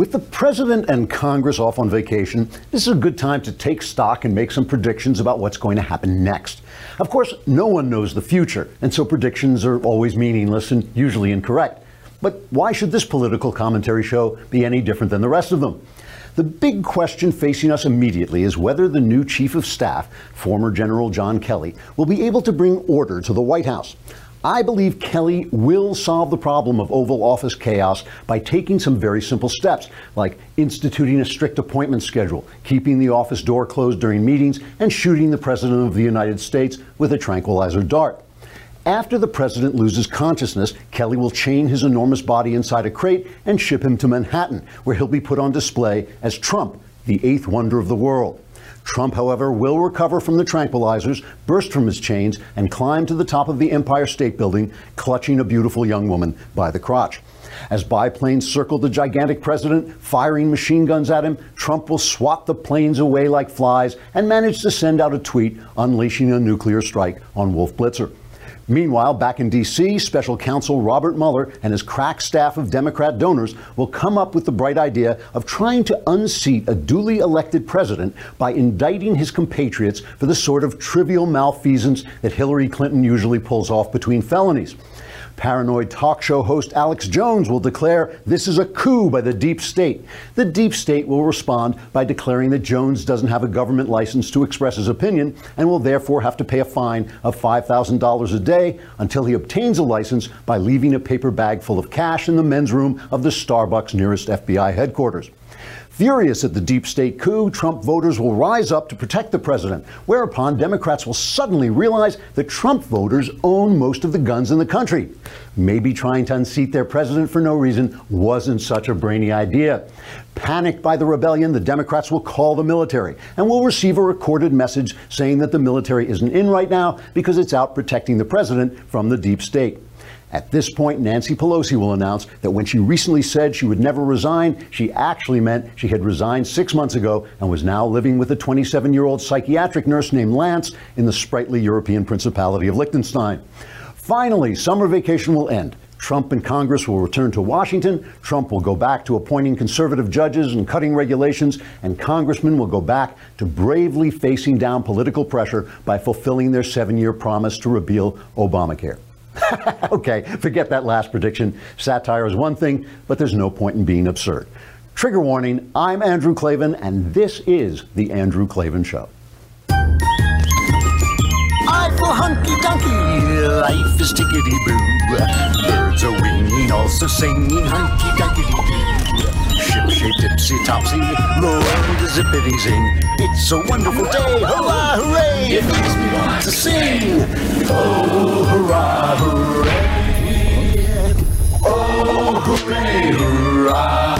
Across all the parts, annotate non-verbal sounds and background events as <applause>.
With the president and Congress off on vacation, this is a good time to take stock and make some predictions about what's going to happen next. Of course, no one knows the future, and so predictions are always meaningless and usually incorrect. But why should this political commentary show be any different than the rest of them? The big question facing us immediately is whether the new chief of staff, former General John Kelly, will be able to bring order to the White House. I believe Kelly will solve the problem of Oval Office chaos by taking some very simple steps, like instituting a strict appointment schedule, keeping the office door closed during meetings, and shooting the President of the United States with a tranquilizer dart. After the president loses consciousness, Kelly will chain his enormous body inside a crate and ship him to Manhattan, where he'll be put on display as Trump, the eighth wonder of the world. Trump, however, will recover from the tranquilizers, burst from his chains, and climb to the top of the Empire State Building, clutching a beautiful young woman by the crotch. As biplanes circle the gigantic president, firing machine guns at him, Trump will swat the planes away like flies and manage to send out a tweet unleashing a nuclear strike on Wolf Blitzer. Meanwhile, back in D.C., special counsel Robert Mueller and his crack staff of Democrat donors will come up with the bright idea of trying to unseat a duly elected president by indicting his compatriots for the sort of trivial malfeasance that Hillary Clinton usually pulls off between felonies. Paranoid talk show host Alex Jones will declare this is a coup by the deep state. The deep state will respond by declaring that Jones doesn't have a government license to express his opinion and will therefore have to pay a fine of $5,000 a day until he obtains a license by leaving a paper bag full of cash in the men's room of the Starbucks nearest FBI headquarters. Furious at the deep state coup, Trump voters will rise up to protect the president, whereupon Democrats will suddenly realize that Trump voters own most of the guns in the country. Maybe trying to unseat their president for no reason wasn't such a brainy idea. Panicked by the rebellion, the Democrats will call the military and will receive a recorded message saying that the military isn't in right now because it's out protecting the president from the deep state. At this point, Nancy Pelosi will announce that when she recently said she would never resign, she actually meant she had resigned six months ago and was now living with a 27 year old psychiatric nurse named Lance in the sprightly European Principality of Liechtenstein. Finally, summer vacation will end. Trump and Congress will return to Washington. Trump will go back to appointing conservative judges and cutting regulations, and congressmen will go back to bravely facing down political pressure by fulfilling their seven year promise to repeal Obamacare. <laughs> okay, forget that last prediction. Satire is one thing, but there's no point in being absurd. Trigger warning I'm Andrew Klavan, and this is The Andrew Klavan Show. I feel hunky dunky, life is tickety boo. Birds are winging, also singing hunky dunky doo. Shape tipsy topsy, the world is zippity zing. It's a wonderful day, hurrah, hooray! It makes me want to sing. Oh, hurrah, hooray! Oh, hooray, hurrah!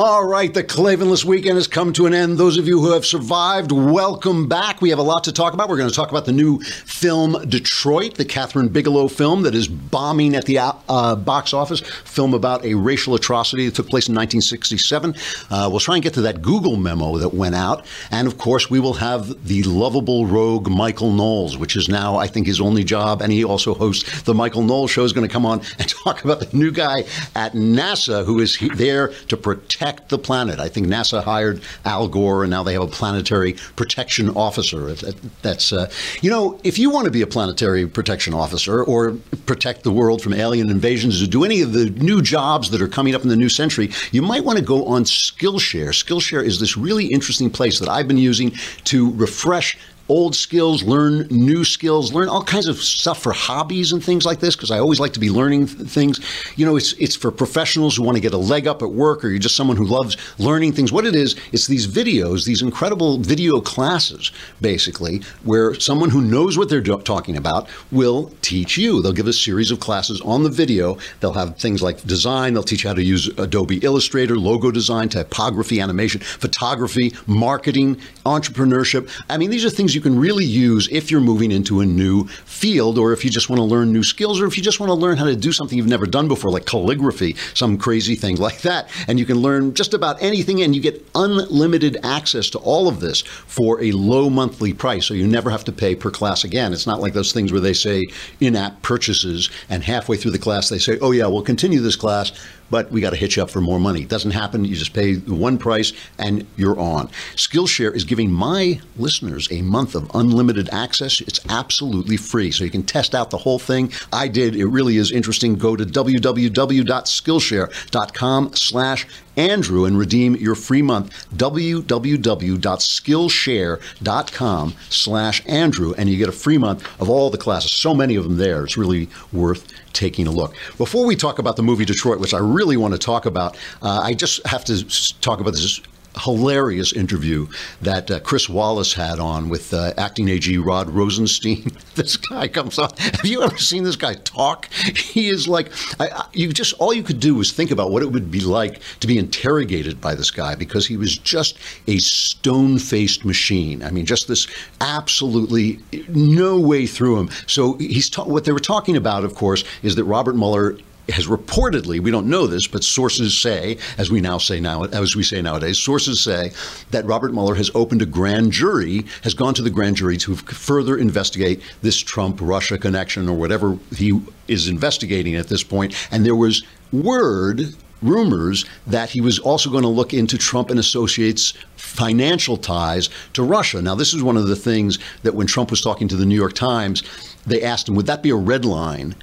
All right, the Klavanless weekend has come to an end. Those of you who have survived, welcome back. We have a lot to talk about. We're going to talk about the new film Detroit, the Kathryn Bigelow film that is bombing at the uh, box office, film about a racial atrocity that took place in 1967. Uh, we'll try and get to that Google memo that went out. And of course, we will have the lovable rogue Michael Knowles, which is now, I think, his only job. And he also hosts the Michael Knowles show, is going to come on and <laughs> talk about the new guy at NASA who is there to protect protect the planet. I think NASA hired Al Gore, and now they have a planetary protection officer. That's, uh, you know, if you want to be a planetary protection officer or protect the world from alien invasions or do any of the new jobs that are coming up in the new century, you might want to go on Skillshare. Skillshare is this really interesting place that I've been using to refresh old skills, learn new skills, learn all kinds of stuff for hobbies and things like this because I always like to be learning th- things. You know, it's it's for professionals who want to get a leg up at work or you're just someone who loves learning things. What it is, it's these videos, these incredible video classes basically where someone who knows what they're do- talking about will teach you. They'll give a series of classes on the video. They'll have things like design, they'll teach you how to use Adobe Illustrator, logo design, typography, animation, photography, marketing, entrepreneurship. I mean, these are things you can really use if you're moving into a new field or if you just want to learn new skills or if you just want to learn how to do something you've never done before, like calligraphy, some crazy thing <laughs> like that. And you can learn just about anything and you get unlimited access to all of this for a low monthly price. So you never have to pay per class again. It's not like those things where they say in app purchases and halfway through the class they say, oh, yeah, we'll continue this class but we got to hitch up for more money. It doesn't happen. You just pay one price and you're on. Skillshare is giving my listeners a month of unlimited access. It's absolutely free, so you can test out the whole thing. I did. It really is interesting. Go to www.skillshare.com slash Andrew and redeem your free month. www.skillshare.com slash Andrew and you get a free month of all the classes. So many of them there. It's really worth taking a look. Before we talk about the movie Detroit, which I really want to talk about, uh, I just have to talk about this hilarious interview that uh, Chris Wallace had on with uh, acting AG Rod Rosenstein. <laughs> this guy comes on. Have you ever seen this guy talk? He is like, I, I, you just all you could do was think about what it would be like to be interrogated by this guy because he was just a stone-faced machine. I mean, just this absolutely no way through him. So he's ta- what they were talking about, of course, is that Robert Mueller has reportedly, we don't know this, but sources say, as we now say now, as we say nowadays, sources say that Robert Mueller has opened a grand jury, has gone to the grand jury to further investigate this Trump-Russia connection or whatever he is investigating at this point. And there was word rumors that he was also going to look into Trump and Associates financial ties to Russia. Now, this is one of the things that when Trump was talking to the New York Times, they asked him, would that be a red line?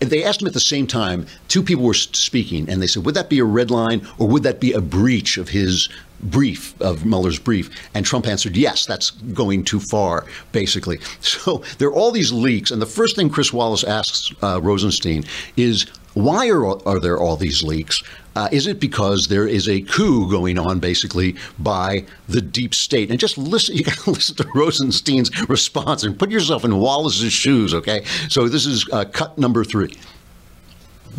They asked him at the same time. Two people were speaking, and they said, "Would that be a red line, or would that be a breach of his brief of Mueller's brief?" And Trump answered, "Yes, that's going too far, basically." <laughs> So there are all these leaks, and the first thing Chris Wallace asks uh, Rosenstein is, "Why are are there all these leaks?" Uh, is it because there is a coup going on, basically, by the deep state? And just listen, <laughs> you got to listen to Rosenstein's response and put yourself in Wallace's shoes, okay? So this is uh, cut number three.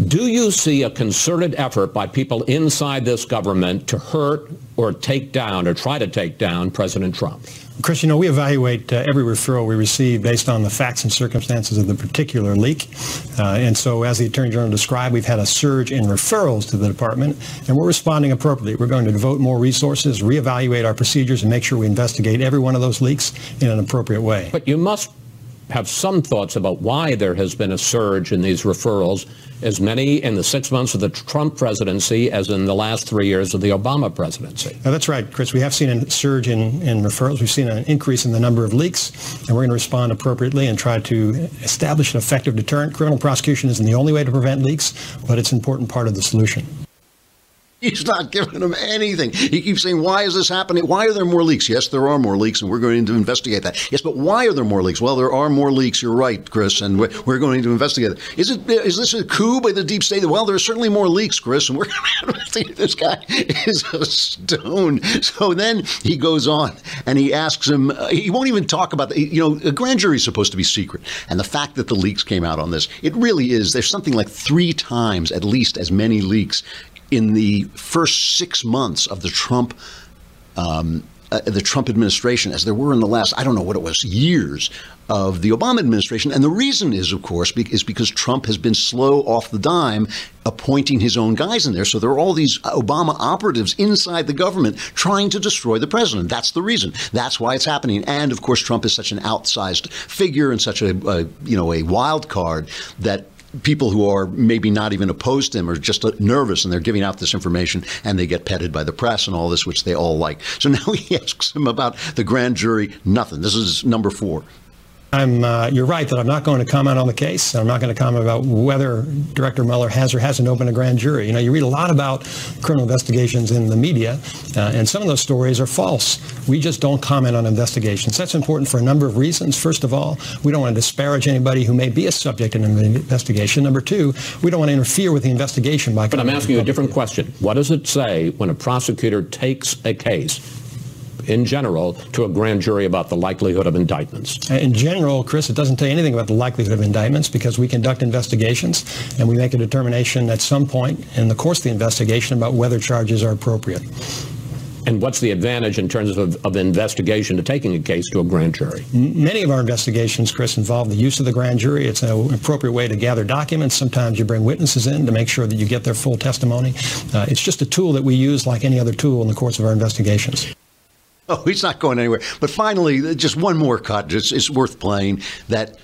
Do you see a concerted effort by people inside this government to hurt or take down or try to take down President Trump? Chris, you know, we evaluate uh, every referral we receive based on the facts and circumstances of the particular leak. Uh, and so, as the Attorney General described, we've had a surge in referrals to the department, and we're responding appropriately. We're going to devote more resources, reevaluate our procedures, and make sure we investigate every one of those leaks in an appropriate way. But you must have some thoughts about why there has been a surge in these referrals, as many in the six months of the Trump presidency as in the last three years of the Obama presidency. Now, that's right, Chris. We have seen a surge in, in referrals. We've seen an increase in the number of leaks, and we're going to respond appropriately and try to establish an effective deterrent. Criminal prosecution isn't the only way to prevent leaks, but it's an important part of the solution. He's not giving them anything. He keeps saying, Why is this happening? Why are there more leaks? Yes, there are more leaks, and we're going to investigate that. Yes, but why are there more leaks? Well, there are more leaks. You're right, Chris, and we're, going to investigate it. Is, it. is this a coup by the deep state? Well, there are certainly more leaks, Chris, and we're <laughs> going to investigate. This guy is a stone. So then he goes on and he asks him, uh, he won't even talk about the, you know, a grand jury is supposed to be secret. And the fact that the leaks came out on this, it really is. There's something like three times at least as many leaks in the first six months of the Trump um, uh, the Trump administration as there were in the last I don't know what it was years of the Obama administration. And the reason is of course is because Trump has been slow off the dime appointing his own guys in there. So there are all these Obama operatives inside the government trying to destroy the president. That's the reason. That's why it's happening. And of course Trump is such an outsized figure and such a, a you know a wild card that people who are maybe not even opposed to him are just nervous and they're giving out this information and they get petted by the press and all this, which they all like. So <laughs> now he asks him about the grand jury. Nothing. This is number four. I'm, uh, you're right that I'm not going to comment on the case. I'm not going to comment about whether Director Mueller has or hasn't opened a grand jury. You know, you read a lot about criminal investigations in the media, uh, and some of those stories are false. We just don't comment on investigations. That's important for a number of reasons. First of all, we don't want to disparage anybody who may be a subject in an investigation. Number two, we don't want to interfere with the investigation by. But I'm asking you a different question. What does it say when a prosecutor takes a case? In general to a grand jury about the likelihood of indictments? In general, Chris, it doesn't tell you anything about the likelihood of indictments because we conduct investigations and we make a determination at some point in the course of the investigation about whether charges are appropriate. And what's the advantage in terms of, of investigation to taking a case to a grand jury? Many of our investigations, Chris, involve the use of the grand jury. It's an appropriate way to gather documents. Sometimes you bring witnesses in to make sure that you get their full testimony. Uh, it's just a tool that we use like any other tool in the course of our investigations. <laughs> Oh, he's not going anywhere. But finally, just one more cut. It's, it's worth playing that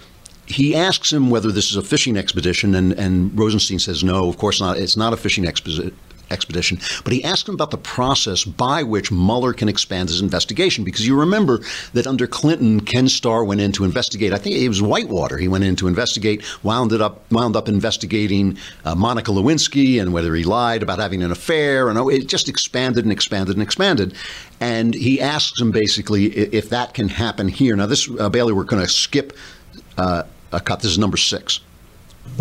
he asks him whether this is a fishing expedition, and, and Rosenstein says, no, of course not. It's not a fishing expo- expedition. But he asked him about the process by which Mueller can expand his investigation, because you remember that under Clinton, Ken Starr went in to investigate. I think it was Whitewater. He went in to investigate, wound up, wound up investigating uh, Monica Lewinsky and whether he lied about having an affair, and oh, it just expanded and expanded and expanded. And he asks him basically if that can happen here. Now, this uh, Bailey, we're going to skip. Uh, a cut. This is number six.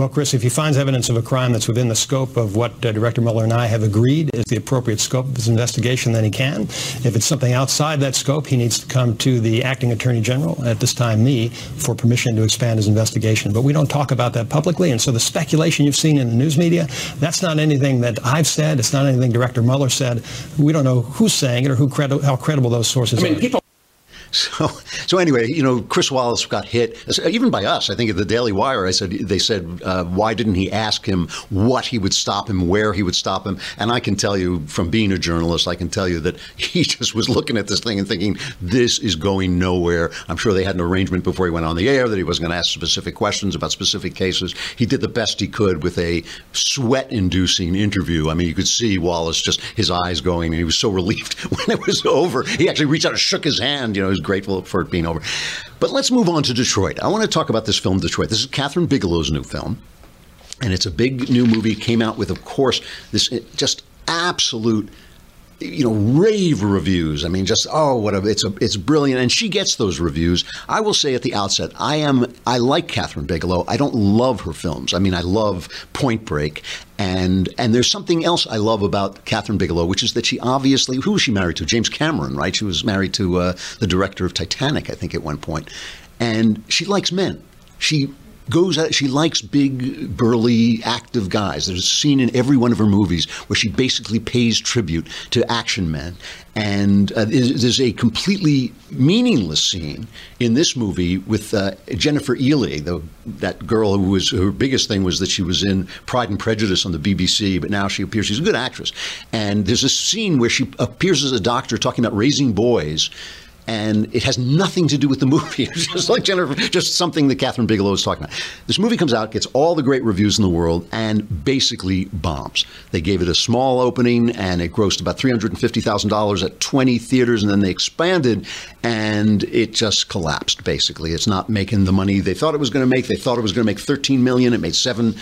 Well, Chris, if he finds evidence of a crime that's within the scope of what uh, Director Mueller and I have agreed is the appropriate scope of his investigation, then he can. If it's something outside that scope, he needs to come to the acting attorney general, at this time me, for permission to expand his investigation. But we don't talk about that publicly, and so the speculation you've seen in the news media, that's not anything that I've said. It's not anything Director Mueller said. We don't know who's saying it or who credi- how credible those sources I mean, are. people <laughs> So, so anyway, you know, Chris Wallace got hit, even by us. I think at the Daily Wire, I said they said, uh, why didn't he ask him what he would stop him, where he would stop him? And I can tell you, from being a journalist, I can tell you that <laughs> he just was looking at this thing and thinking, this is going nowhere. I'm sure they had an arrangement before he went on the air that he wasn't going to ask specific questions about specific cases. He did the best he could with a sweat-inducing interview. I mean, you could see Wallace just his eyes going, and he was so <laughs> relieved when it was over. He actually reached out and shook his hand. You know, was grateful for it being over. But let's move on to Detroit. I want to talk about this film, Detroit. This is Kathryn Bigelow's new film. And it's a big new movie. Came out with, of course, this just absolute you know rave reviews. I mean just oh what a it's a it's brilliant. And she gets those reviews. I will say at the outset i am i like Kathryn Bigelow. I don't love her films. I mean i love point break. And and there's something else i love about Kathryn Bigelow which is that she obviously who was she married to? James cameron right? She was married to uh, the director of titanic i think at one point. And she likes men. She goes at she likes big burly active guys there's a scene in every one of her movies where she basically pays tribute to action men and uh, there's there's a completely meaningless scene in this movie with uh, Jennifer Ehle, the, that girl who was her biggest thing was that she was in Pride and Prejudice on the BBC, but now she appears. She's a good actress, and there's a scene where she appears as a doctor talking about raising boys and it has nothing to do with the movie. <laughs> It's just like Jennifer, just something that Kathryn Bigelow is talking about. This movie comes out, gets all the great reviews in the world, and basically bombs. They gave it a small opening, and it grossed about three hundred and fifty thousand dollars at twenty theaters, and then they expanded, and it just collapsed. Basically, it's not making the money they thought it was going to make. They thought it was going to make thirteen million. It made seven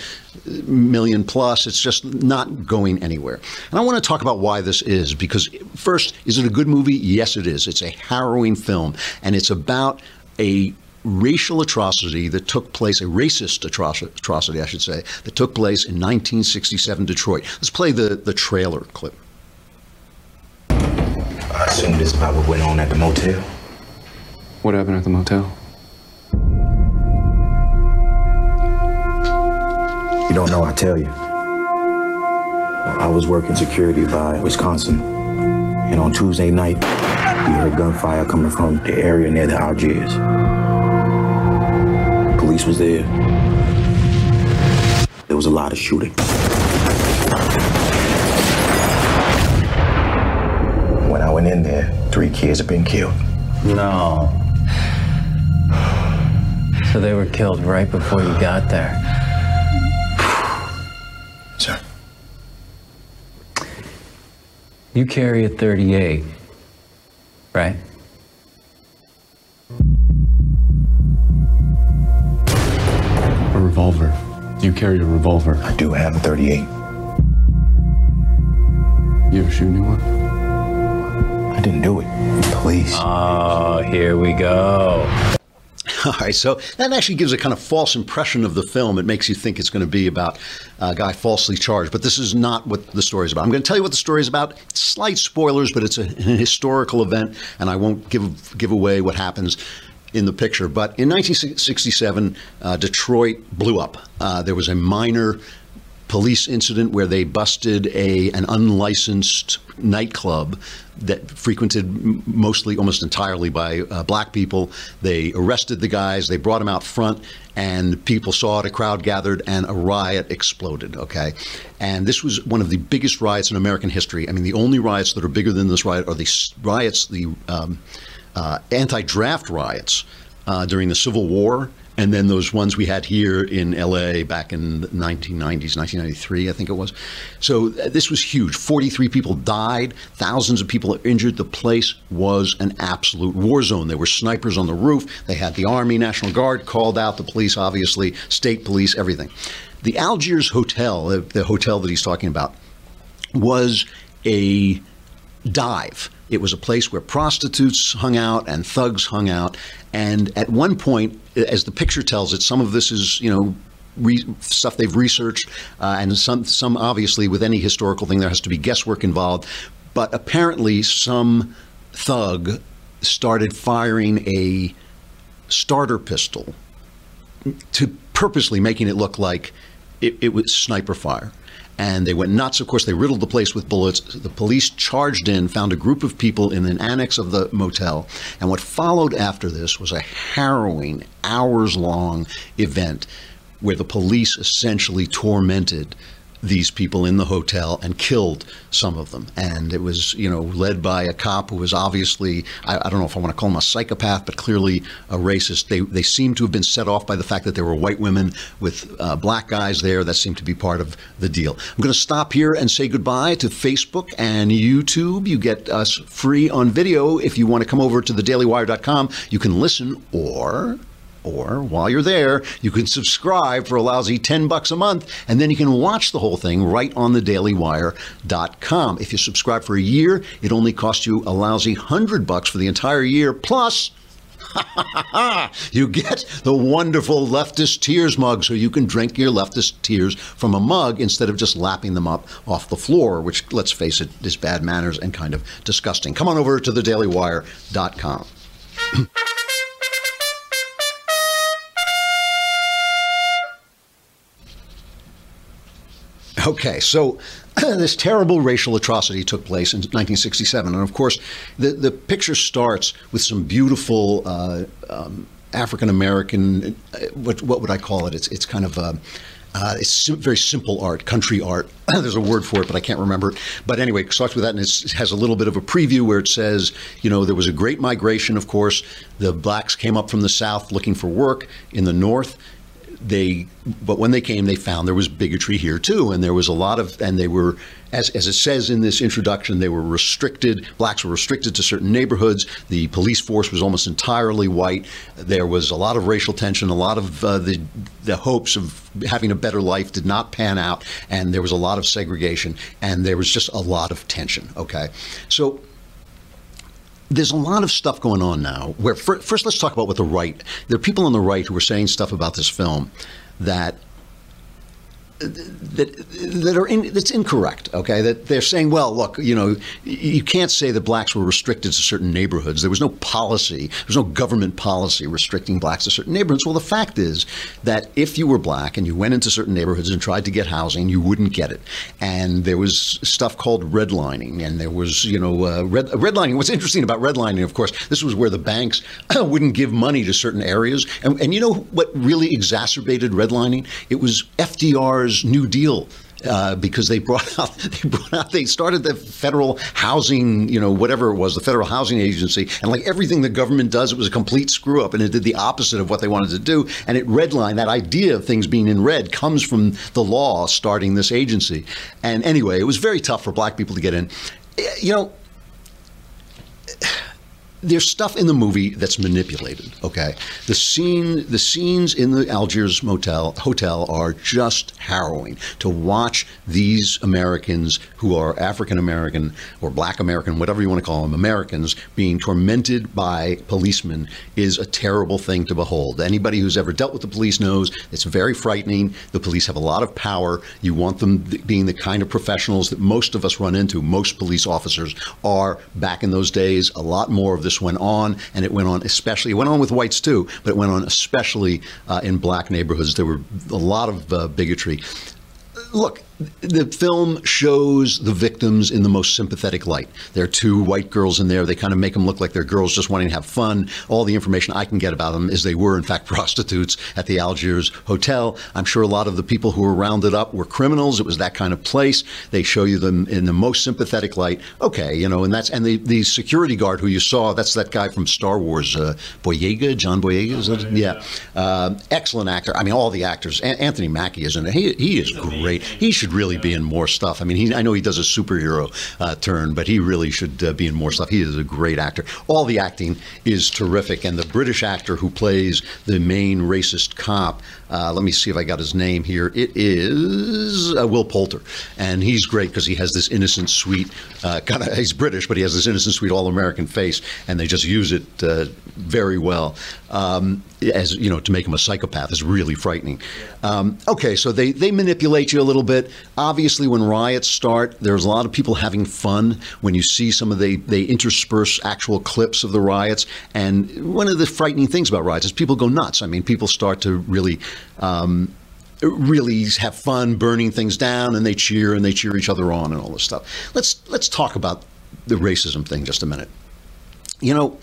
million plus. It's just not going anywhere. And I want to talk about why this is because first, is it a good movie? Yes, it is. It's a harrowing film, and it's about a racial atrocity that took place, a racist atrocity, I should say, that took place in 1967 Detroit. Let's play the, the trailer clip. I assume this is about what went on at the motel. What happened at the motel? You don't know, I tell you. I was working security by Wisconsin, and on Tuesday night, we heard gunfire coming from the area near the Algiers. Police was there. There was a lot of shooting. When I went in there, three kids had been killed. No. <sighs> So they were killed right before you got there. You carry a 38, right? A revolver. You carry a revolver. I do have a 38. You ever shoot anyone? I didn't do it. Please. Oh, here we go. <laughs> All right, so that actually gives a kind of false impression of the film. It makes you think it's going to be about a guy falsely charged, but this is not what the story is about. I'm going to tell you what the story is about. Slight spoilers, but it's a, an historical event, and I won't give give away what happens in the picture. But in 1967, uh, Detroit blew up. Uh, there was a minor police incident where they busted a an unlicensed nightclub that frequented mostly almost entirely by uh, black people. They arrested the guys they brought them out front and people saw it a crowd gathered and a riot exploded okay? And this was one of the biggest riots in american history. I mean the only riots that are bigger than this riot are the riots the um, uh, anti-draft riots uh, during the civil war and then those ones we had here in LA back in the 1990s, 1993, I think it was. So uh, this was huge. 43 people died, thousands of people injured. The place was an absolute war zone. There were snipers on the roof. They had the Army, National Guard called out, the police, obviously, state police, everything. The Algiers Hotel, the hotel that he's talking about, was a dive. It was a place where prostitutes hung out and thugs hung out. And at one point, as the picture tells it, some of this is, you know, re- stuff they've researched, uh, and some, some obviously with any historical thing, there has to be guesswork involved. But apparently, some thug started firing a starter pistol to purposely making it look like it, it was sniper fire. And they went nuts. Of course, they riddled the place with bullets. The police charged in, found a group of people in an annex of the motel. And what followed after this was a harrowing, hours long event where the police essentially tormented these people in the hotel and killed some of them. And it was, you know, led by a cop who was obviously, I, I, don't know if I want to call him a psychopath, but clearly a racist. They, they seem to have been set off by the fact that there were white women with uh, black guys there. That seemed to be part of the deal. I'm going to stop here and say goodbye to Facebook and YouTube. You get us free on video. If you want to come over to thedailywire.com, you can listen or or while you're there, you can subscribe for a lousy 10 bucks a month, and then you can watch the whole thing right on thedailywire.com. If you subscribe for a year, it only costs you a lousy 100 bucks for the entire year, plus <laughs> you get the wonderful leftist tears mug so you can drink your leftist tears from a mug instead of just lapping them up off the floor, which, let's face it, is bad manners and kind of disgusting. Come on over to thedailywire.com. <clears throat> Okay, so <clears throat> this terrible racial atrocity took place in 1967, and of course, the the picture starts with some beautiful uh, um, African American. Uh, what what would I call it? It's it's kind of. Uh, uh, it's sim- very simple art, country art. <clears throat> There's a word for it, but I can't remember it. But anyway, it starts with that, and it has a little bit of a preview where it says, you know, there was a great migration, of course. The blacks came up from the south looking for work in the north they but when they came they found there was bigotry here too and there was a lot of and they were as, as it says in this introduction they were restricted blacks were restricted to certain neighborhoods. The police force was almost entirely white. There was a lot of racial tension a lot of uh, the the hopes of having a better life did not pan out and there was a lot of segregation and there was just a lot of tension okay? So there's a lot of stuff going on now. Where first, let's talk about what the right. There are people on the right who are saying stuff about this film that that that are in, that's incorrect. Okay, that they're saying, well, look, you know, you can't say that blacks were restricted to certain neighborhoods. There was no policy, there was no government policy restricting blacks to certain neighborhoods. Well, the fact is that if you were black and you went into certain neighborhoods and tried to get housing, you wouldn't get it. And there was stuff called redlining, and there was, you know, uh, red, redlining. What's interesting about redlining, of course, this was where the banks <coughs> wouldn't give money to certain areas. And, and you know what really exacerbated redlining? It was FDR's New Deal uh, because they brought out <laughs> they brought out they started the federal housing you know whatever it was the federal housing agency and like everything the government does it was a complete screw up and it did the opposite of what they wanted to do and it redlined that idea of things being in red comes from the law starting this agency. And anyway it was very tough for black people to get in. You know there's stuff in the movie that's manipulated. Okay, the scene, the scenes in the Algiers motel hotel are just harrowing to watch these Americans who are African American or Black American, whatever you want to call them, Americans being tormented by policemen is a terrible thing to behold. Anybody who's ever dealt with the police knows it's very frightening. The police have a lot of power. You want them being the kind of professionals that most of us run into. Most police officers are back in those days. A lot more of this went on, and it went on especially. It went on with whites too, but it went on especially uh, in black neighborhoods. There were a lot of uh, bigotry. Look, the film shows the victims in the most sympathetic light. There are two white girls in there. They kind of make them look like they're girls just wanting to have fun. All the information I can get about them is they were, in fact, <laughs> prostitutes at the Algiers Hotel. I'm sure a lot of the people who were rounded up were criminals. It was that kind of place. They show you them in the most sympathetic light. Okay, you know, and that's and the, the security guard who you saw, that's that guy from Star Wars, uh, Boyega, John Boyega. Is that, yeah, uh, excellent actor. I mean, all the actors. A- Anthony Mackie is in it. He, he is great. He should really be in more stuff. I mean, he, I know he does a superhero uh, turn, but he really should uh, be in more stuff. He is a great actor. All the acting is terrific, and the British actor who plays the main racist cop. Uh, let me see if I got his name here. It is uh, Will Poulter, and he's great because he has this innocent, sweet uh, kind of. <laughs> He's British, but he has this innocent, sweet, all-American face, and they just use it uh, very well. Um, as you know, to make him a psychopath is really frightening. Um, okay, so they they manipulate you a little bit. Obviously, when riots start, there's a lot of people having fun. When you see some of the they intersperse actual clips of the riots, and one of the frightening things about riots is people go nuts. I mean, people start to really. Um, really have fun burning things down and they cheer and they cheer each other on and all this stuff. Let's let's talk about the racism thing just a minute. You know,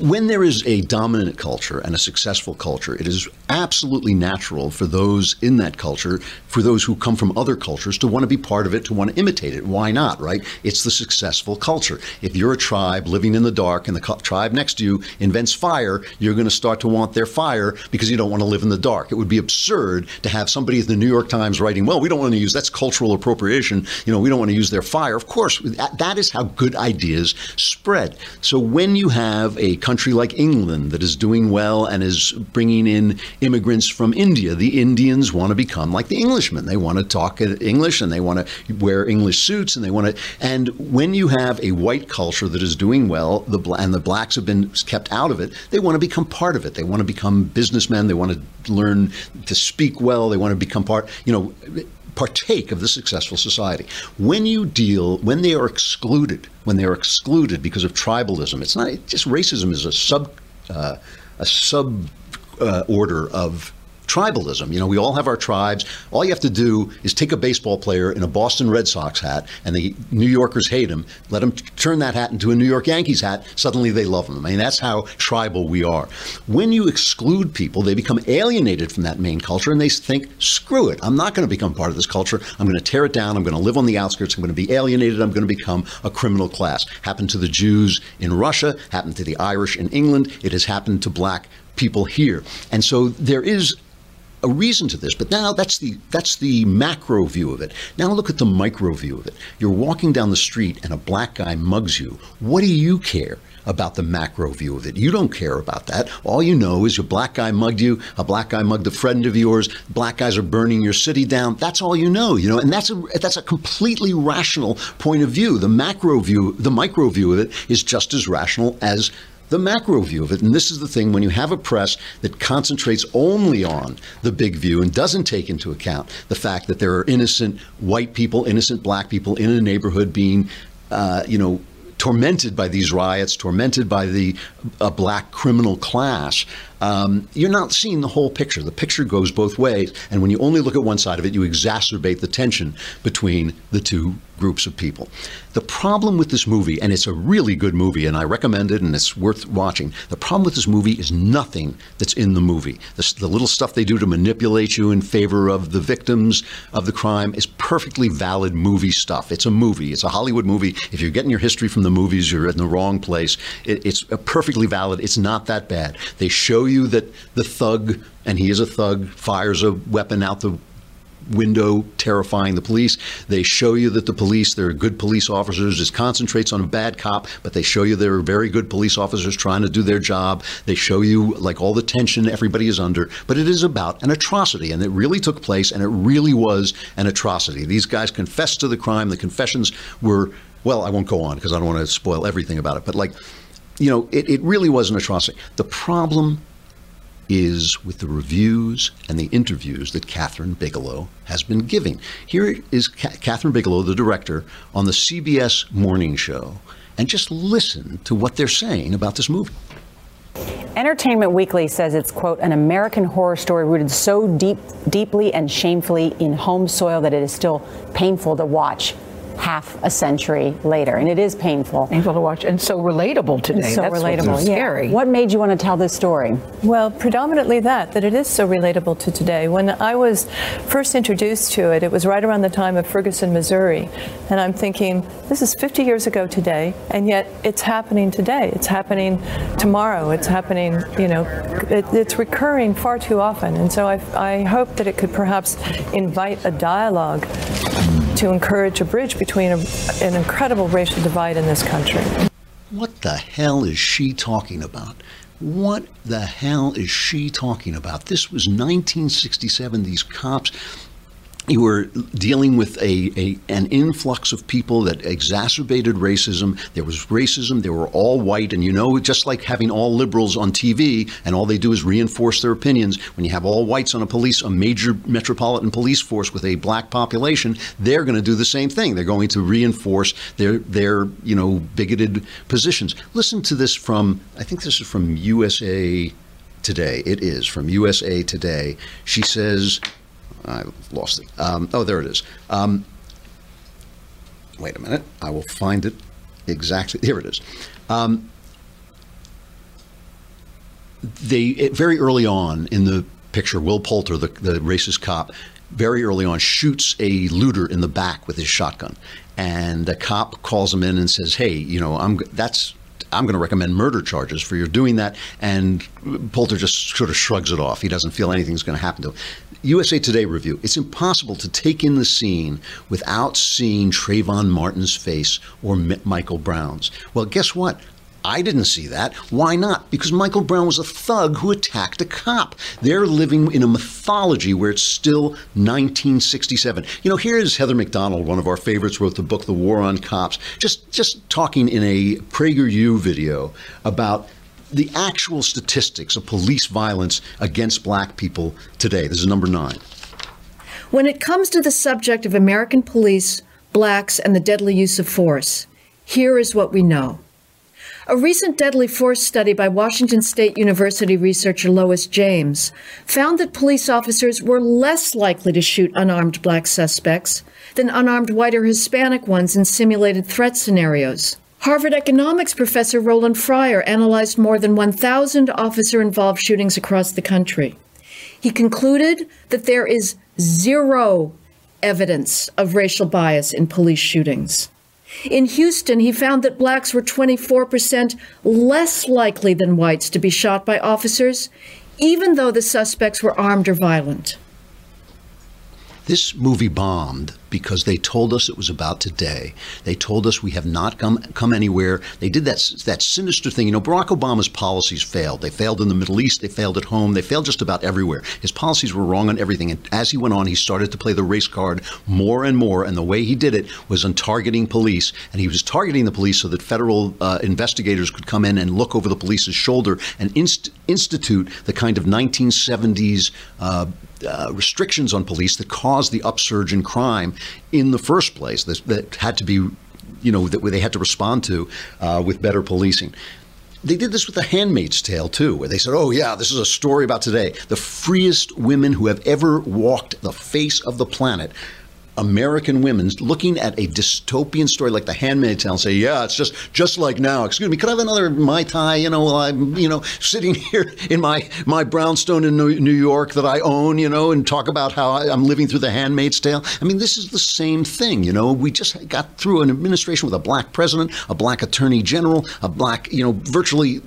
when there is a dominant culture and a successful culture, it is absolutely natural for those in that culture, for those who come from other cultures, to want to be part of it, to want to imitate it. Why not, right? It's the successful culture. If you're a tribe living in the dark and the tribe next to you invents fire, you're going to start to want their fire because you don't want to live in the dark. It would be absurd to have somebody at the New York Times writing, well, we don't want to use that's cultural appropriation. You know, we don't want to use their fire. Of course, that, that is how good ideas spread. So when you have a country like England that is doing well and is bringing in immigrants from India, the Indians want to become like the Englishmen. They want to talk English and they want to wear English suits and they want to. And when you have a white culture that is doing well, the and the blacks have been kept out of it, they want to become part of it. They want to become businessmen. They want to learn to speak well. They want to become part. You know partake of the successful society. When you deal, when they are excluded, when they are excluded because of tribalism, it's not it's just racism is a sub uh, a sub uh, order of tribalism. You know, we all have our tribes. All you have to do is take a baseball player in a Boston Red Sox hat, and the New Yorkers hate him. Let him turn that hat into a New York Yankees hat. Suddenly they love him. I mean, that's how tribal we are. When you exclude people, they become alienated from that main culture, and they think, screw it. I'm not going to become part of this culture. I'm going to tear it down. I'm going to live on the outskirts. I'm going to be alienated. I'm going to become a criminal class. Happened to the Jews in Russia. Happened to the Irish in England. It has happened to black people here. And so there is a reason to this. But now that's the that's the macro view of it. Now look at the micro view of it. You're walking down the street and a black guy mugs you. What do you care? About the macro view of it. You don't care about that. All you know is a black guy mugged you, a black guy mugged a friend of yours, black guys are burning your city down. That's all you know, you know, and that's a that's a completely rational point of view. The macro view, the micro view of it is just as rational as the macro view of it. And this is the thing when you have a press that concentrates only on the big view and doesn't take into account the fact that there are innocent white people, innocent black people in a neighborhood being, uh, you know, tormented by these riots, tormented by the uh, black criminal class, um, you're not seeing the whole picture. The picture goes both ways, and when you only look at one side of it, you exacerbate the tension between the two groups of people. The problem with this movie, and it's a really good movie, and I recommend it, and it's worth watching. The problem with this movie is nothing that's in the movie. The, the little stuff they do to manipulate you in favor of the victims of the crime is perfectly valid movie stuff. It's a movie. It's a Hollywood movie. If you're getting your history from the movies, you're in the wrong place. It, it's perfectly valid. It's not that bad. They show you that the thug, and he is a thug, fires a weapon out the window terrifying the police. They show you that the police, they're good police officers. It concentrates on a bad cop, but they show you they're very good police officers trying to do their job. They show you like all the tension everybody is under, but it is about an atrocity, and it really took place, and it really was an atrocity. These guys confessed to the crime. The confessions were, well, I won't go on because I don't want to spoil everything about it, but like, you know, it, it really was an atrocity. The problem is with the reviews and the interviews that Kathryn Bigelow has been giving. Here is Ca- Kathryn Bigelow, the director, on the CBS morning show, and just listen to what they're saying about this movie. Entertainment Weekly says it's, quote, an American horror story rooted so deep, deeply and shamefully in home soil that it is still painful to watch half a century later. And it is painful. Painful to watch and so relatable today. so That's relatable. What's yeah. scary. What made you want to tell this story? Well, predominantly that, that it is so relatable to today. When I was first introduced to it, it was right around the time of Ferguson, Missouri. And I'm thinking, this is 50 years ago today, and yet it's happening today. It's happening tomorrow. It's happening, you know, it, it's recurring far too often. And so I, I hope that it could perhaps invite a dialogue to encourage a bridge between a, an incredible racial divide in this country. What the hell is she talking about? What the hell is she talking about? This was 1967. These cops. You were dealing with a, a an influx of people that exacerbated racism. There was racism. They were all white, and you know, just like having all liberals on TV, and all they do is reinforce their opinions. When you have all whites on a police, a major metropolitan police force with a black population, they're going to do the same thing. They're going to reinforce their their you know bigoted positions. Listen to this from I think this is from USA Today. It is from USA Today. She says. I lost it. Um, oh, there it is. Um, wait a minute. I will find it exactly. Here it is. Um, they very early on in the picture, Will Poulter, the, the racist cop, very early on shoots a looter in the back with his shotgun, and the cop calls him in and says, "Hey, you know, I'm that's." I'm going to recommend murder charges for your doing that. And Poulter just sort of shrugs it off. He doesn't feel anything's going to happen to him. USA Today review. It's impossible to take in the scene without seeing Trayvon Martin's face or Michael Brown's. Well, guess what? I didn't see that. Why not? Because Michael Brown was a thug who attacked a cop. They're living in a mythology where it's still 1967. You know, here's Heather Mac Donald, one of our favorites, wrote the book The War on Cops, just just talking in a PragerU video about the actual statistics of police violence against black people today. This is number 9. When it comes to the subject of American police, blacks, and the deadly use of force, here is what we know. A recent deadly force study by Washington State University researcher Lois James found that police officers were less likely to shoot unarmed black suspects than unarmed white or Hispanic ones in simulated threat scenarios. Harvard economics professor Roland Fryer analyzed more than 1,000 officer involved shootings across the country. He concluded that there is zero evidence of racial bias in police shootings. In Houston, he found that blacks were 24% less likely than whites to be shot by officers, even though the suspects were armed or violent. This movie bombed because they told us it was about today. They told us we have not come come anywhere. They did that that sinister thing. You know, Barack Obama's policies failed. They failed in the Middle East. They failed at home. They failed just about everywhere. His policies were wrong on everything. And as he went on, he started to play the race card more and more. And the way he did it was on targeting police. And he was targeting the police so that federal uh, investigators could come in and look over the police's shoulder and inst- institute the kind of 1970s. Uh, uh, restrictions on police that caused the upsurge in crime in the first place that, that had to be, you know, that they had to respond to uh, with better policing. They did this with The Handmaid's Tale, too, where they said, oh, yeah, this is a story about today. The freest women who have ever walked the face of the planet. American women looking at a dystopian story like The Handmaid's Tale and say, "Yeah, it's just just like now." Excuse me, could I have another mai tai? You know, I'm you know sitting <laughs> here in my my brownstone in New York that I own, you know, and talk about how I'm living through The Handmaid's Tale. I mean, this is the same thing. You know, we just got through an administration with a black president, a black attorney general, a black, you know, virtually,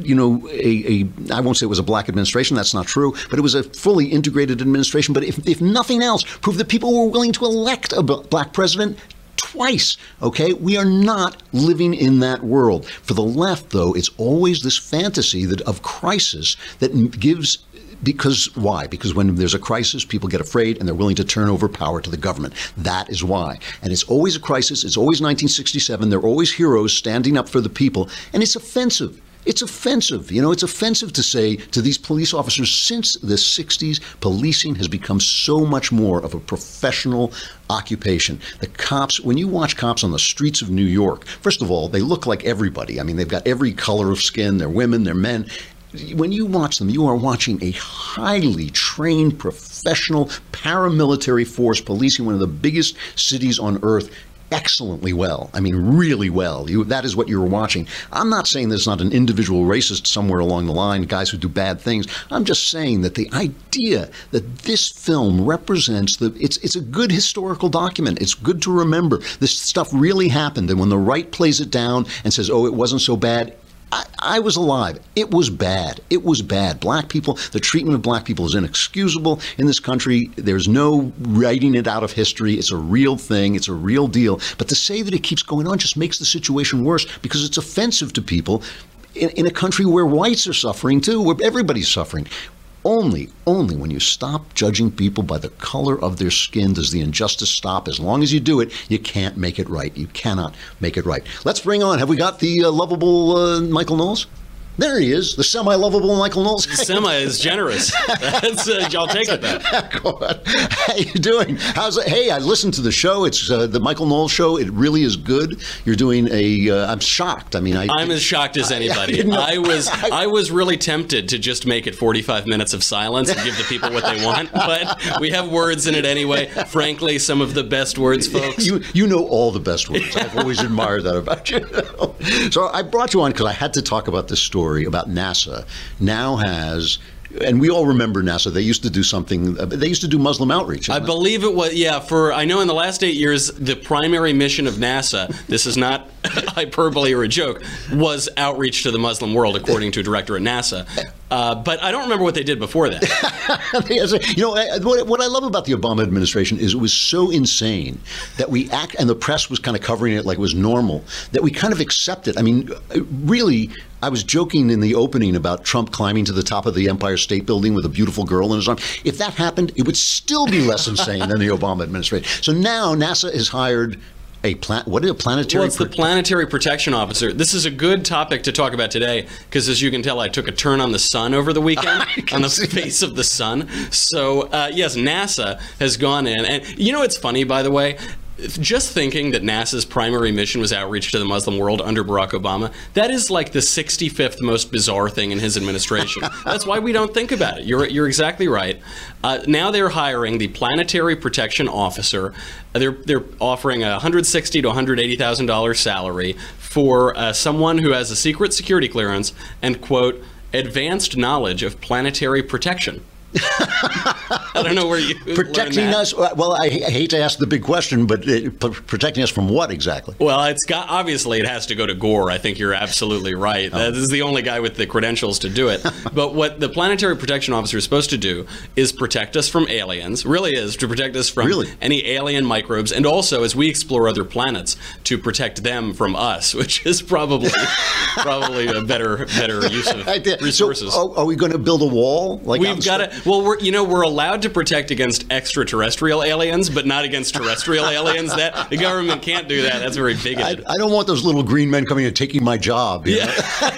you know, a, a I won't say it was a black administration. That's not true, but it was a fully integrated administration. But if if nothing else, prove that people were willing elect a black president twice. Okay, we are not living in that world. For the left, though, it's always this fantasy that of crisis that gives. Because why? Because when there's a crisis, people get afraid and they're willing to turn over power to the government. That is why. And it's always a crisis. It's always 1967. They're always heroes standing up for the people. And it's offensive. It's offensive. You know, it's offensive to say to these police officers since the 60s, policing has become so much more of a professional occupation. The cops, when you watch cops on the streets of New York, first of all, they look like everybody. I mean, they've got every color of skin. They're women, they're men. when you watch them, you are watching a highly trained, professional paramilitary force policing one of the biggest cities on earth excellently well. I mean, really well. You, that is what you're watching. I'm not saying there's not an individual racist somewhere along the line, guys who do bad things. I'm just saying that the idea that this film represents the it's it's a good historical document. It's good to remember this stuff really happened, and when the right plays it down and says, "Oh, it wasn't so bad," I, I, was alive. It was bad. It was bad. Black people, the treatment of black people is inexcusable in this country. There's no writing it out of history. It's a real thing. It's a real deal. But to say that it keeps going on just makes the situation worse because it's offensive to people in, in a country where whites are suffering too, where everybody's suffering. Only, only when you stop judging people by the color of their skin does the injustice stop. As long as you do it, you can't make it right. You cannot make it right. Let's bring on. Have we got the uh, lovable uh, Michael Knowles? There he is, the semi-lovable Michael Knowles. Semi is generous. <laughs> That's, uh, I'll take it. Then. <laughs> How you doing? How's it? Hey, I listened to the show. It's uh, the Michael Knowles show. It really is good. You're doing a. am uh, shocked. I mean, I, I'm as shocked as anybody. I, I, was. <laughs> I was really tempted to just make it 45 minutes of silence and give the people what they want, but we have words in it anyway. Frankly, some of the best words, folks. You you know all the best words. I've always admired that about you. so I brought you on because I had to talk about this story story about NASA now has and we all remember NASA. They used to do something. Uh, they used to do Muslim outreach. I believe it was yeah. For I know in the last eight years, the primary mission of NASA. This is not <laughs> hyperbole or a joke. Was outreach to the Muslim world, according to a director at NASA. Uh, but I don't remember what they did before that. <laughs> you know, what, what I love about the Obama administration is it was so insane that we act, and the press was kind of covering it like it was normal, that we kind of accepted. I mean, really, I was joking in the opening about Trump climbing to the top of the Empire State Building with a beautiful girl in his arms. If that happened, it would still be less insane than the Obama administration. So now NASA has hired a plan. What is a planetary? Well, it's the planetary protection officer. This is a good topic to talk about today because, as you can tell, I took a turn on the sun over the weekend <laughs> on the face that. of the sun. So, uh, yes, NASA has gone in, and you know, it's funny, by the way just thinking that NASA's primary mission was outreach to the Muslim world under Barack Obama, that is like the 65th most bizarre thing in his administration. <laughs> That's why we don't think about it. You're, you're exactly right. Uh, now they're hiring the Planetary Protection Officer. They're, they're offering a 160 to 180,000 dollars salary for uh, someone who has a secret security clearance and quote advanced knowledge of planetary protection. <laughs> I don't know where you protecting us. Uh, well, I, I, hate to ask the big question, but it, protecting us from what exactly? Well, it's got obviously it has to go to Gore. I think you're absolutely right. Oh. This is the only guy with the credentials to do it. <laughs> but what the planetary protection officer is supposed to do is protect us from aliens. Really is to protect us from really? any alien microbes, and also as we explore other planets to protect them from us, <laughs> which is probably probably a better better use of resources. So, are we going to build a wall? Like we've got to well, we're you know we're allowed to protect against extraterrestrial aliens, but not against terrestrial <laughs> aliens. That the government can't do that. That's very bigoted. I, I don't want those little green men coming and taking my job. Yeah.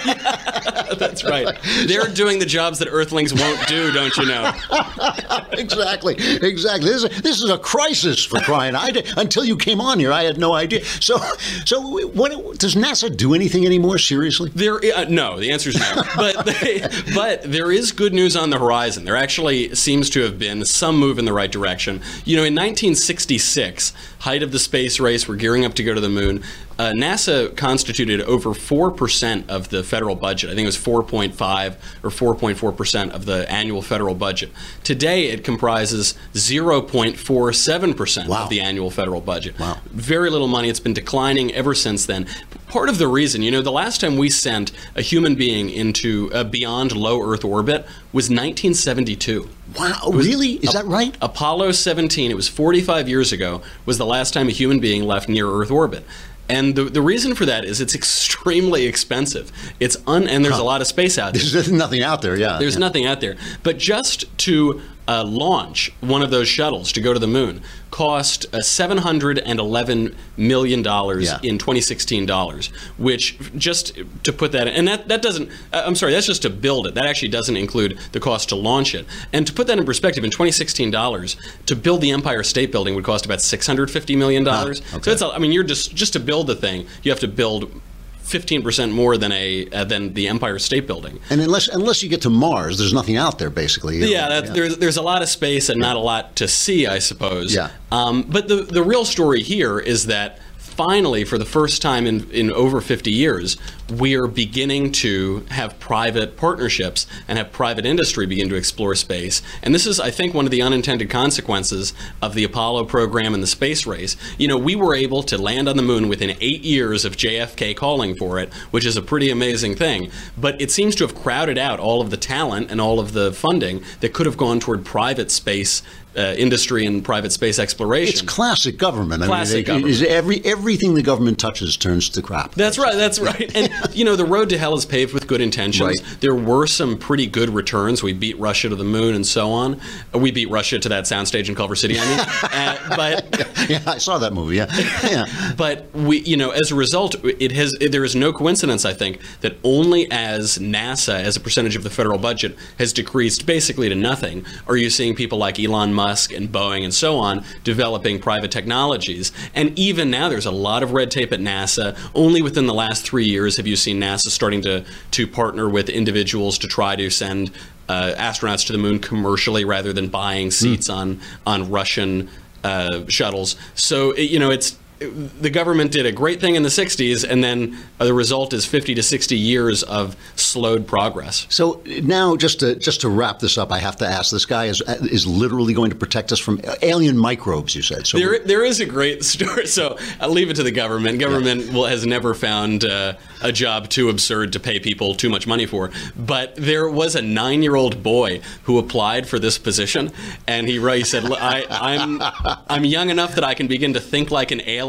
yeah. <laughs> that's right. They're doing the jobs that Earthlings won't do, don't you know? <laughs> exactly, exactly. This is, this is a crisis for crying. I did, until you came on here, I had no idea. So, so what, does NASA do anything anymore? Seriously? There, uh, no. The answer is no. but they, but there is good news on the horizon. There actually actually seems to have been some move in the right direction. You know, in 1966, height of the space race, we're gearing up to go to the moon. Uh, NASA constituted over 4% of the federal budget. I think it was 4.5 or 4.4% of the annual federal budget. Today, it comprises 0.47% wow. of the annual federal budget. Wow. Very little money. It's been declining ever since then. Part of the reason, you know, the last time we sent a human being into uh, beyond low Earth orbit was 1972. Wow, really? Is that right? Apollo 17, it was 45 years ago, was the last time a human being left near Earth orbit. And the, the reason for that is it's extremely expensive. It's un and there's huh. a lot of space out <laughs> there. There's nothing out there, yeah. There's yeah. nothing out there. But just to uh, launch one of those shuttles to go to the moon cost uh, $711 million yeah. in 2016 dollars, which just to put that in, and that, that doesn't, uh, I'm sorry, that's just to build it. That actually doesn't include the cost to launch it. And to put that in perspective, in 2016 dollars, to build the Empire State Building would cost about $650 million. Ah, okay. So it's, I mean, you're just, just to build the thing, you have to build 15% more than a uh, than the Empire State Building. And unless unless you get to Mars, there's nothing out there basically. know? Yeah, There's, there's a lot of space and not a lot to see, I suppose. Yeah. Um, but the, the real story here is that finally, for the first time in, in over 50 years, we are beginning to have private partnerships and have private industry begin to explore space. And this is, I think, one of the unintended consequences of the Apollo program and the space race. You know, we were able to land on the moon within eight years of JFK calling for it, which is a pretty amazing thing. But it seems to have crowded out all of the talent and all of the funding that could have gone toward private space uh, industry and private space exploration. It's classic government. I Classic mean, it- government. is every everything the government touches turns to crap. That's right. That's right. And you know, the road to hell is paved with good intentions. There were some pretty good returns. We beat Russia to the moon and so on. We beat Russia to that soundstage in Culver City. I mean, <laughs> uh, but <laughs> yeah, I saw that movie. Yeah, <laughs> yeah. but we, you know, as a result, it has. There is no coincidence, I think, that only as NASA, as a percentage of the federal budget, has decreased basically to nothing, are you seeing people like Elon Musk and Boeing and so on developing private technologies. And even now, there's a lot of red tape at NASA. Only within the last three years have you seen NASA starting to to partner with individuals to try to send. Uh, astronauts to the moon commercially rather than buying seats on on Russian uh, shuttles. So it- you know, it's the government did a great thing in the 60s, and then the result is 50 to 60 years of slowed progress. So now, just to just to wrap this up, I have to ask: This guy is is literally going to protect us from alien microbes. You said so. There, there is a great <laughs> story. So I'll leave it to the government. Government will, has never found uh, a job too absurd to pay people too much money for. But there was a nine-year-old boy who applied for this position, and he, he said, I, "I'm I'm young enough that I can begin to think like an alien.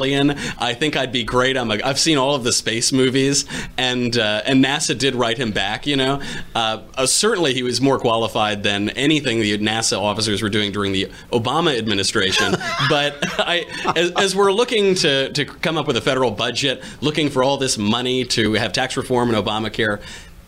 I think I'd be great. I'm a, I've seen all of the space movies, and uh, and NASA did write him back. You know, uh, uh, certainly he was more qualified than anything the NASA officers were doing during the Obama administration. <laughs> but I, as, as we're looking to to come up with a federal budget, looking for all this money to have tax reform and Obamacare.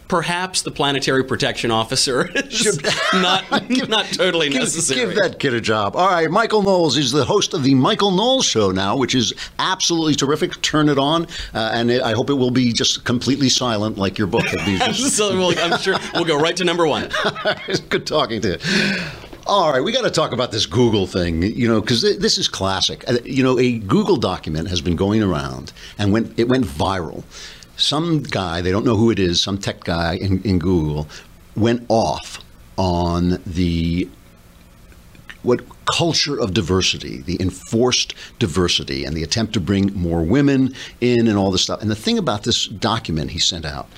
Perhaps the planetary protection officer <laughs> is not not totally Give, necessary. give that kid a job. All right, Michael Knowles is the host of the Michael Knowles Show now, which is absolutely terrific. Turn it on, uh, and I hope it will be just completely silent like your book. It'll be <laughs> just- so we'll, I'm sure we'll go right to number one. <laughs> Good talking to you. All right, we got to talk about this Google thing, you know, because this is classic. Uh, You know, a Google document has been going around and went it went viral. Some guy, they don't know who it is, some tech guy in, in Google, went off on the what culture of diversity, the enforced diversity, and the attempt to bring more women in and all this stuff. And the thing about this document he sent out,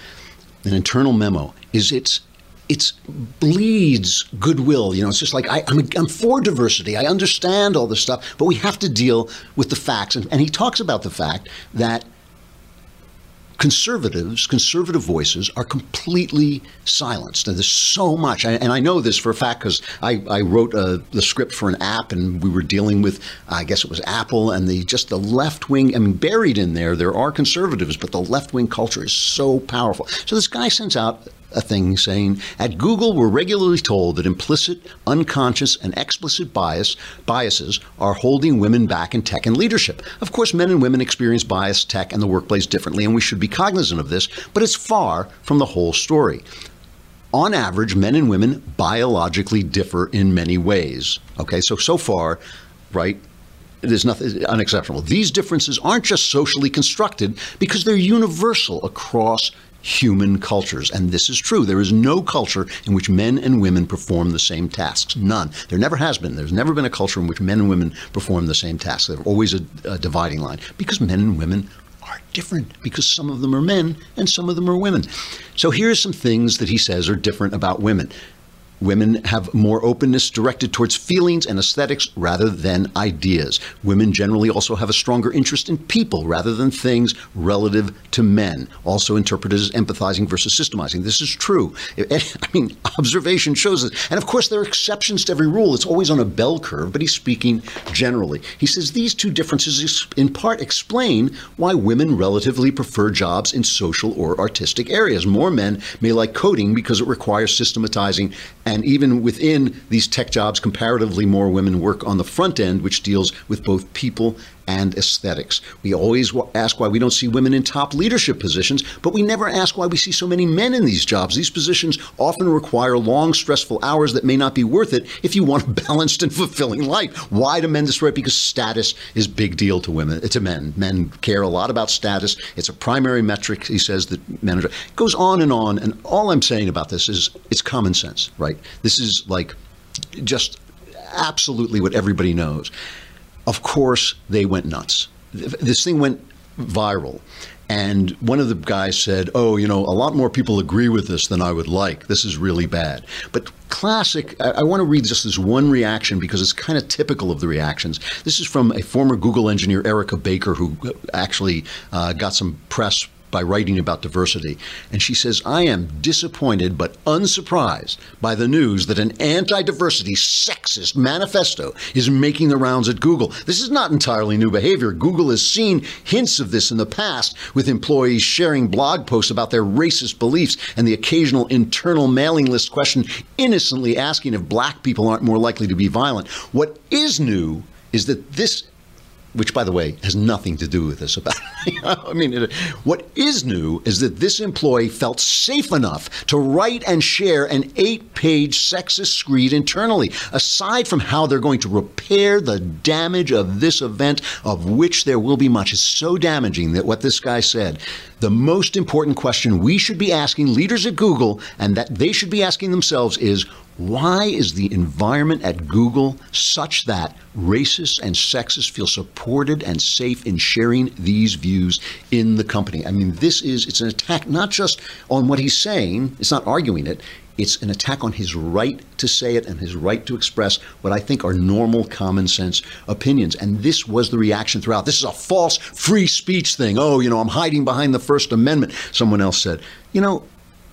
an internal memo, is it's it's bleeds goodwill. You know, it's just like I, I'm, I'm for diversity. I understand all this stuff, but we have to deal with the facts. And, and he talks about the fact that conservatives, conservative voices are completely silenced. And there's so much, and I know this for a fact because I, I wrote uh, the script for an app, and we were dealing with, I guess it was Apple, and the just the left wing. I mean, buried in there, there are conservatives, but the left wing culture is so powerful. So this guy sends out a thing saying at Google we're regularly told that implicit, unconscious, and explicit bias biases are holding women back in tech and leadership. Of course, men and women experience bias, tech, and the workplace differently, and we should be cognizant of this, but it's far from the whole story. On average, men and women biologically differ in many ways. Okay, so so far, right, there's nothing unexceptional. These differences aren't just socially constructed because they're universal across human cultures. And this is true. There is no culture in which men and women perform the same tasks. None. There never has been. There's never been a culture in which men and women perform the same tasks. There's always a, a dividing line because men and women are different because some of them are men and some of them are women. So here are some things that he says are different about women. Women have more openness directed towards feelings and aesthetics rather than ideas. Women generally also have a stronger interest in people rather than things relative to men, also interpreted as empathizing versus systemizing. This is true. <laughs> I mean, observation shows it. And of course, there are exceptions to every rule. It's always on a bell curve, but he's speaking generally. He says these two differences in part explain why women relatively prefer jobs in social or artistic areas. More men may like coding because it requires systematizing and even within these tech jobs, comparatively more women work on the front end, which deals with both people and aesthetics. We always ask why we don't see women in top leadership positions, but we never ask why we see so many men in these jobs. These positions often require long, stressful hours that may not be worth it if you want a <laughs> balanced and fulfilling life. Why do men destroy? Because status is big deal to women, to men. Men care a lot about status. It's a primary metric, he says, that men are. It goes on and on. And all I'm saying about this is it's common sense, right? This is like just absolutely what everybody knows. Of course, they went nuts. This thing went viral. And one of the guys said, Oh, you know, a lot more people agree with this than I would like. This is really bad. But classic, I, I want to read just this one reaction because it's kind of typical of the reactions. This is from a former Google engineer, Erica Baker, who actually uh, got some press by writing about diversity. And she says, I am disappointed but unsurprised by the news that an anti diversity sexist manifesto is making the rounds at Google. This is not entirely new behavior. Google has seen hints of this in the past with employees sharing blog posts about their racist beliefs and the occasional internal mailing list question innocently asking if black people aren't more likely to be violent. What is new is that this which by the way has nothing to do with this about <laughs> i mean it, what is new is that this employee felt safe enough to write and share an eight-page sexist screed internally aside from how they're going to repair the damage of this event of which there will be much. Is so damaging that what this guy said the most important question we should be asking leaders at google and that they should be asking themselves is why is the environment at Google such that racists and sexists feel supported and safe in sharing these views in the company? I mean, this is it's an attack not just on what he's saying, it's not arguing it. It's an attack on his right to say it and his right to express what I think are normal, common sense opinions. And this was the reaction throughout. This is a false free speech thing. Oh, you know, I'm hiding behind the First Amendment. Someone else said, you know,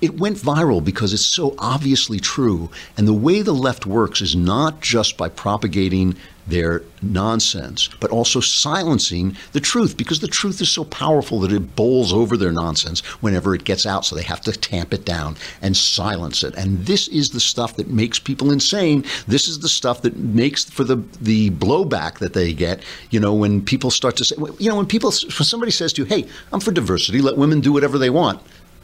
it went viral because it's so obviously true. And the way the left works is not just by propagating their nonsense, but also silencing the truth because the truth is so powerful that it bowls over their nonsense whenever it gets out. So they have to tamp it down and silence it. And this is the stuff that makes people insane. This is the stuff that makes for the the blowback that they get. You know, when people start to say, you know, when people when somebody says to you, "Hey, I'm for diversity. Let women do whatever they want."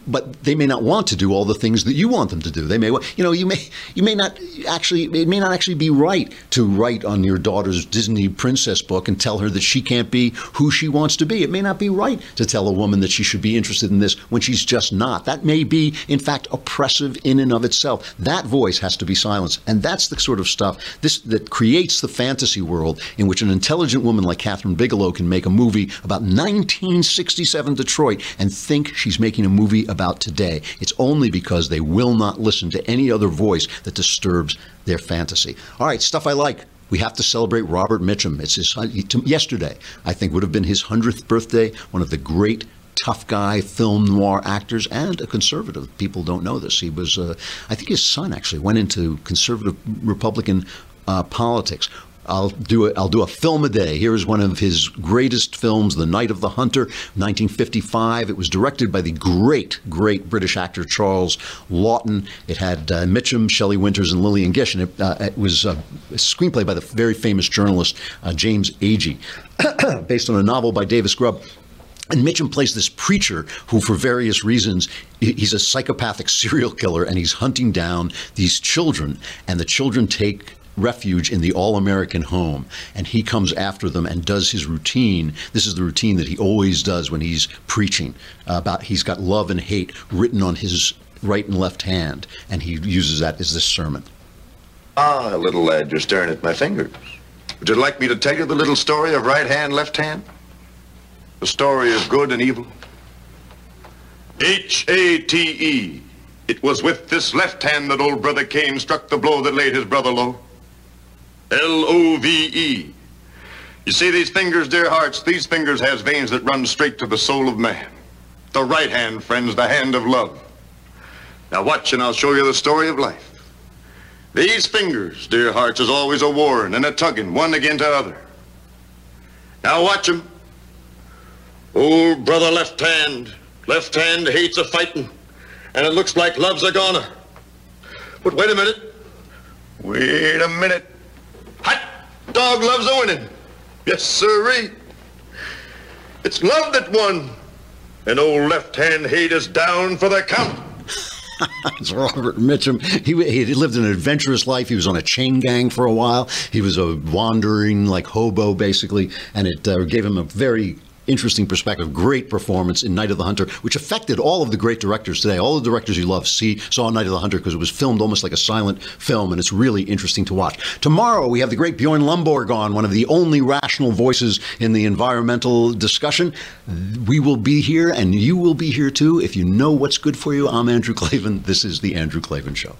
But they may not want to do all the things that you want them to do. They may, you know, you may, you may not actually, it may not actually be right to write on your daughter's Disney princess book and tell her that she can't be who she wants to be. It may not be right to tell a woman that she should be interested in this when she's just not. That may be, in fact, oppressive in and of itself. That voice has to be silenced, and that's the sort of stuff this that creates the fantasy world in which an intelligent woman like Kathryn Bigelow can make a movie about 1967 Detroit and think she's making a movie about today. It's only because they will not listen to any other voice that disturbs their fantasy. All right, stuff I like. We have to celebrate Robert Mitchum. It's his yesterday. I think would have been his hundredth birthday. One of the great tough guy film noir actors and a conservative. People don't know this. He was, uh, I think, his son actually went into conservative Republican uh, politics. I'll do a, I'll do a film a day. Here is one of his greatest films, The Night of the Hunter, 1955. It was directed by the great, great British actor Charles Laughton. It had uh, Mitchum, Shelley Winters, and Lillian Gish, and it, uh, it was a screenplay by the very famous journalist uh, James Agee, <coughs> based on a novel by Davis Grubb. And Mitchum plays this preacher who, for various reasons, he's a psychopathic serial killer and he's hunting down these children. And the children take refuge in the all American home. And he comes after them and does his routine. This is the routine that he always does when he's preaching about he's got love and hate written on his right and left hand. And he uses that as this sermon. Ah, little lad, you're staring at my fingers. Would you like me to tell you the little story of right hand, left hand? The story of good and evil? H A T E. It was with this left hand that old brother Cain struck the blow that laid his brother low. L O V E. You see these fingers, dear hearts? These fingers has veins that run straight to the soul of man. The right hand, friends, the hand of love. Now watch and I'll show you the story of life. These fingers, dear hearts, is always a warring and a tugging one against the other. Now watch 'em. Old brother left hand, left hand hates a fighting, and it looks like love's a goner. But wait a minute. Wait a minute. Dog loves a winning. Yes, sirree. It's love that won. And old left hand hate is down for the count. <laughs> it's Robert Mitchum. He, he lived an adventurous life. He was on a chain gang for a while. He was a wandering, like hobo, basically, and it uh, gave him a very interesting perspective. Great performance in Night of the Hunter, which affected all of the great directors today. All the directors you love see saw Night of the Hunter because it was filmed almost like a silent film, and it's really interesting to watch. Tomorrow we have the great Bjorn Lomborg on, one of the only rational voices in the environmental discussion. We will be here, and you will be here too. If you know what's good for you, I'm Andrew Klavan. This is the Andrew Klavan Show.